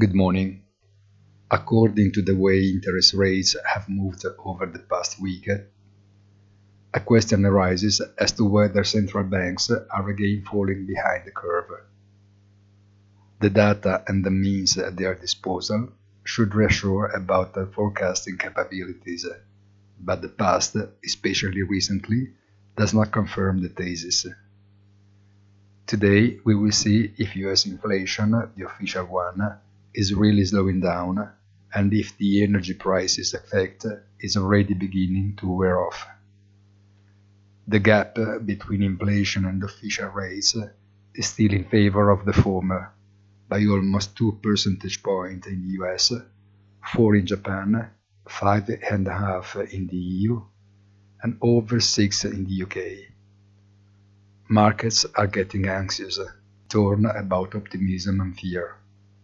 Good morning. According to the way interest rates have moved over the past week, a question arises as to whether central banks are again falling behind the curve. The data and the means at their disposal should reassure about their forecasting capabilities, but the past, especially recently, does not confirm the thesis. Today, we will see if US inflation, the official one, is really slowing down and if the energy prices effect is already beginning to wear off. The gap between inflation and official rates is still in favor of the former by almost 2 percentage points in the US, 4 in Japan, 5.5 in the EU, and over 6 in the UK. Markets are getting anxious, torn about optimism and fear,